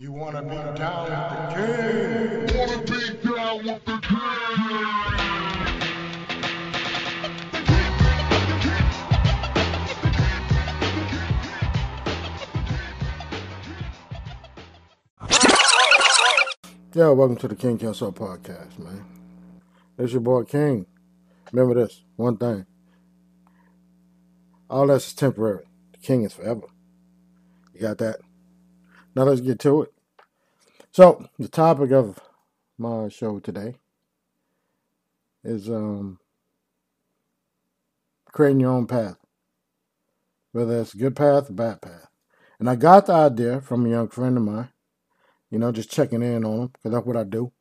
You wanna be down with the king? Wanna be down with the king? Yo, welcome to the King Council podcast, man. It's your boy King. Remember this one thing. All this is temporary. The king is forever. You got that? Now let's get to it. So, the topic of my show today is um creating your own path. Whether it's a good path or bad path. And I got the idea from a young friend of mine you know, just checking in on him because that's what I do.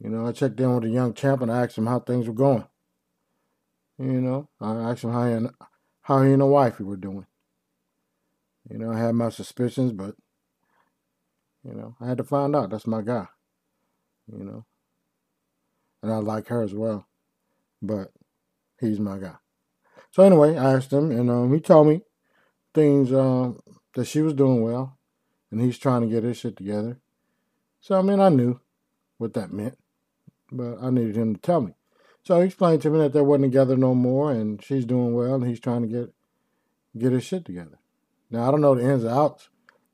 You know, I checked in with a young champ and I asked him how things were going. You know, I asked him how he and how he and the wife were doing. You know, I had my suspicions, but you know, I had to find out. That's my guy. You know, and I like her as well, but he's my guy. So anyway, I asked him, and um, he told me things uh, that she was doing well, and he's trying to get his shit together. So I mean, I knew what that meant, but I needed him to tell me. So he explained to me that they wasn't together no more, and she's doing well, and he's trying to get get his shit together. Now I don't know the ins and outs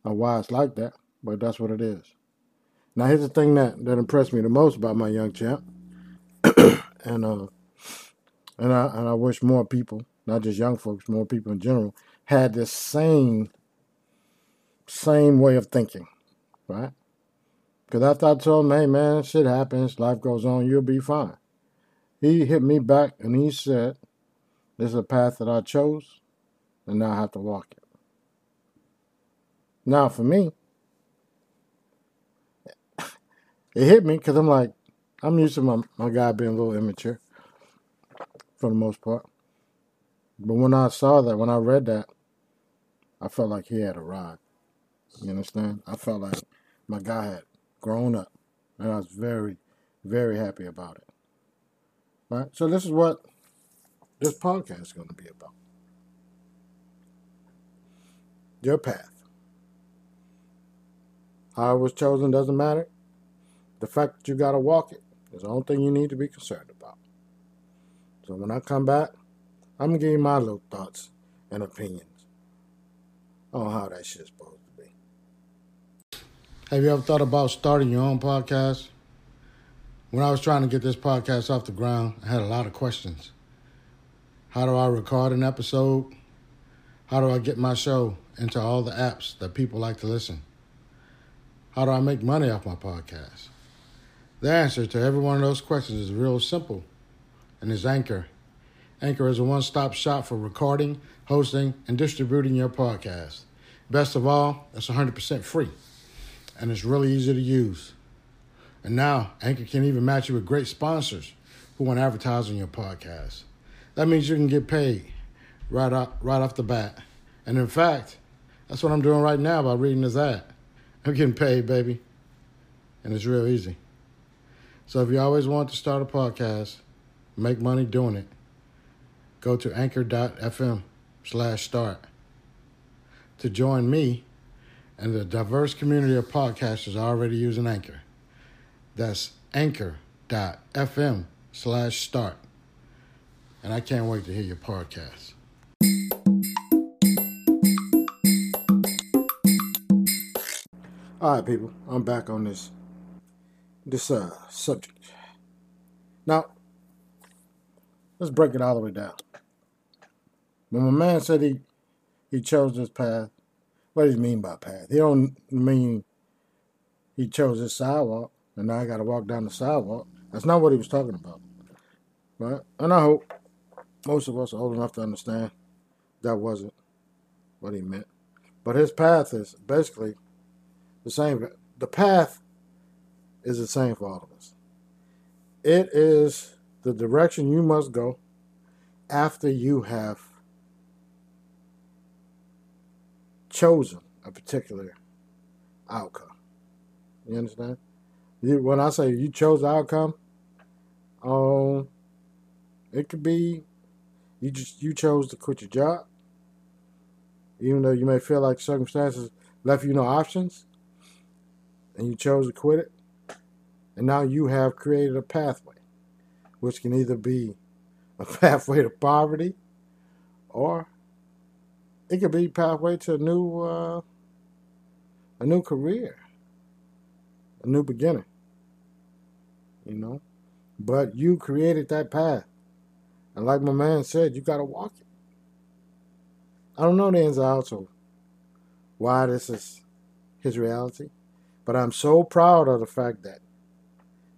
of why it's like that, but that's what it is. Now here's the thing that that impressed me the most about my young champ, and uh, and I and I wish more people, not just young folks, more people in general, had this same same way of thinking, right? Because after I told him, hey man, shit happens, life goes on, you'll be fine. He hit me back and he said, this is a path that I chose, and now I have to walk it. Now for me, it hit me because I'm like, I'm used to my, my guy being a little immature for the most part. But when I saw that, when I read that, I felt like he had a arrived. You understand? I felt like my guy had grown up, and I was very, very happy about it. Right? So this is what this podcast is going to be about. Your path. How it was chosen doesn't matter. The fact that you got to walk it is the only thing you need to be concerned about. So when I come back, I'm going to give you my little thoughts and opinions on how that shit's supposed to be. Have you ever thought about starting your own podcast? When I was trying to get this podcast off the ground, I had a lot of questions. How do I record an episode? How do I get my show into all the apps that people like to listen? How do I make money off my podcast? The answer to every one of those questions is real simple and is Anchor. Anchor is a one stop shop for recording, hosting, and distributing your podcast. Best of all, it's 100% free and it's really easy to use. And now, Anchor can even match you with great sponsors who want to advertise on your podcast. That means you can get paid right off, right off the bat. And in fact, that's what I'm doing right now by reading this ad. I'm getting paid, baby. And it's real easy. So if you always want to start a podcast, make money doing it, go to anchor.fm slash start. To join me and the diverse community of podcasters already using Anchor. That's anchor.fm slash start. And I can't wait to hear your podcast. All right, people, I'm back on this this uh subject. Now, let's break it all the way down. When my man said he he chose this path, what does he mean by path? He don't mean he chose this sidewalk and now I got to walk down the sidewalk. That's not what he was talking about, right? And I hope most of us are old enough to understand that wasn't what he meant. But his path is basically the same. The path is the same for all of us. It is the direction you must go after you have chosen a particular outcome. You understand? You, when I say you chose the outcome, um, it could be you just you chose to quit your job, even though you may feel like circumstances left you no options. and you chose to quit it, and now you have created a pathway, which can either be a pathway to poverty, or it could be a pathway to a new uh, a new career, a new beginning. You know, but you created that path, and like my man said, you got to walk it. I don't know the ins and outs of why this is his reality, but I'm so proud of the fact that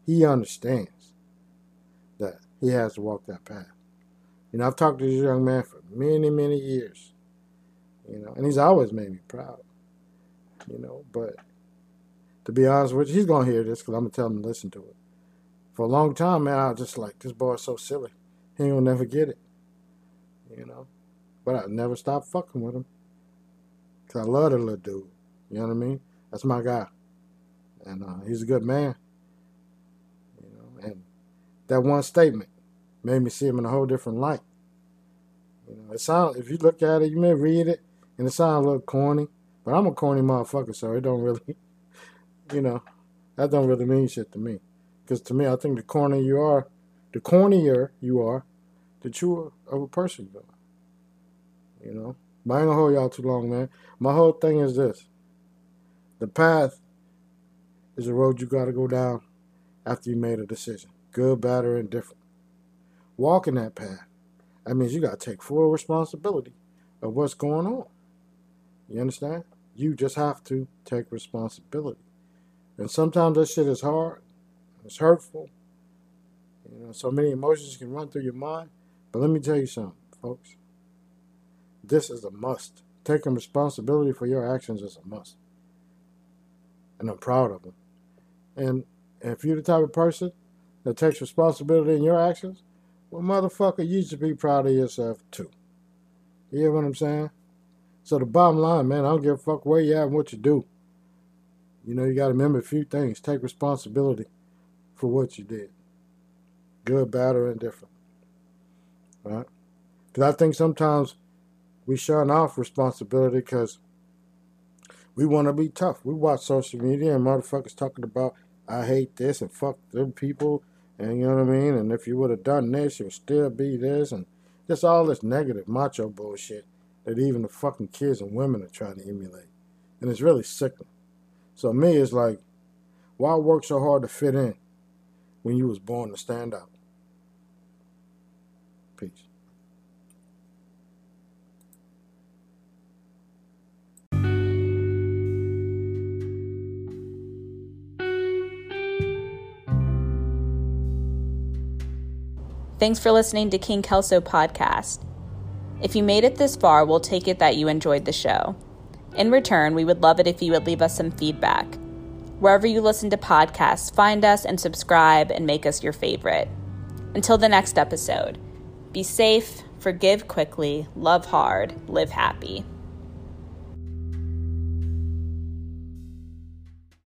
he understands that he has to walk that path. You know, I've talked to this young man for many, many years. You know, and he's always made me proud. You know, but to be honest with you, he's gonna hear this because I'm gonna tell him to listen to it. For a long time, man, I was just like, this boy's so silly. He ain't gonna never get it. You know, but I never stopped fucking with him because I love the little dude. You know what I mean? That's my guy, and uh, he's a good man. That one statement made me see him in a whole different light. You know, it sounds if you look at it, you may read it, and it sounds a little corny, but I'm a corny motherfucker, so it don't really, you know, that don't really mean shit to me. Because to me, I think the cornier you are, the cornier you are, the truer of a person you are. You know, but I ain't gonna hold y'all too long, man. My whole thing is this: the path is a road you gotta go down after you made a decision, good, bad, or indifferent. Walking that path, that means you gotta take full responsibility of what's going on. You understand? You just have to take responsibility. And sometimes that shit is hard. It's hurtful. You know, so many emotions can run through your mind. But let me tell you something, folks. This is a must. Taking responsibility for your actions is a must. And I'm proud of them. And if you're the type of person that takes responsibility in your actions, well, motherfucker, you should be proud of yourself too. You hear what I'm saying? So the bottom line, man, I don't give a fuck where you at and what you do. You know, you got to remember a few things. Take responsibility for what you did. Good, bad, or indifferent. Right? Because I think sometimes we shun off responsibility because we want to be tough. We watch social media and motherfuckers talking about, I hate this and fuck them people. And you know what I mean? And if you would have done this, you would still be this. And just all this negative macho bullshit that even the fucking kids and women are trying to emulate. And it's really sickening. So me, it's like, why work so hard to fit in when you was born to stand out? Thanks for listening to King Kelso Podcast. If you made it this far, we'll take it that you enjoyed the show. In return, we would love it if you would leave us some feedback. Wherever you listen to podcasts, find us and subscribe and make us your favorite. Until the next episode, be safe, forgive quickly, love hard, live happy.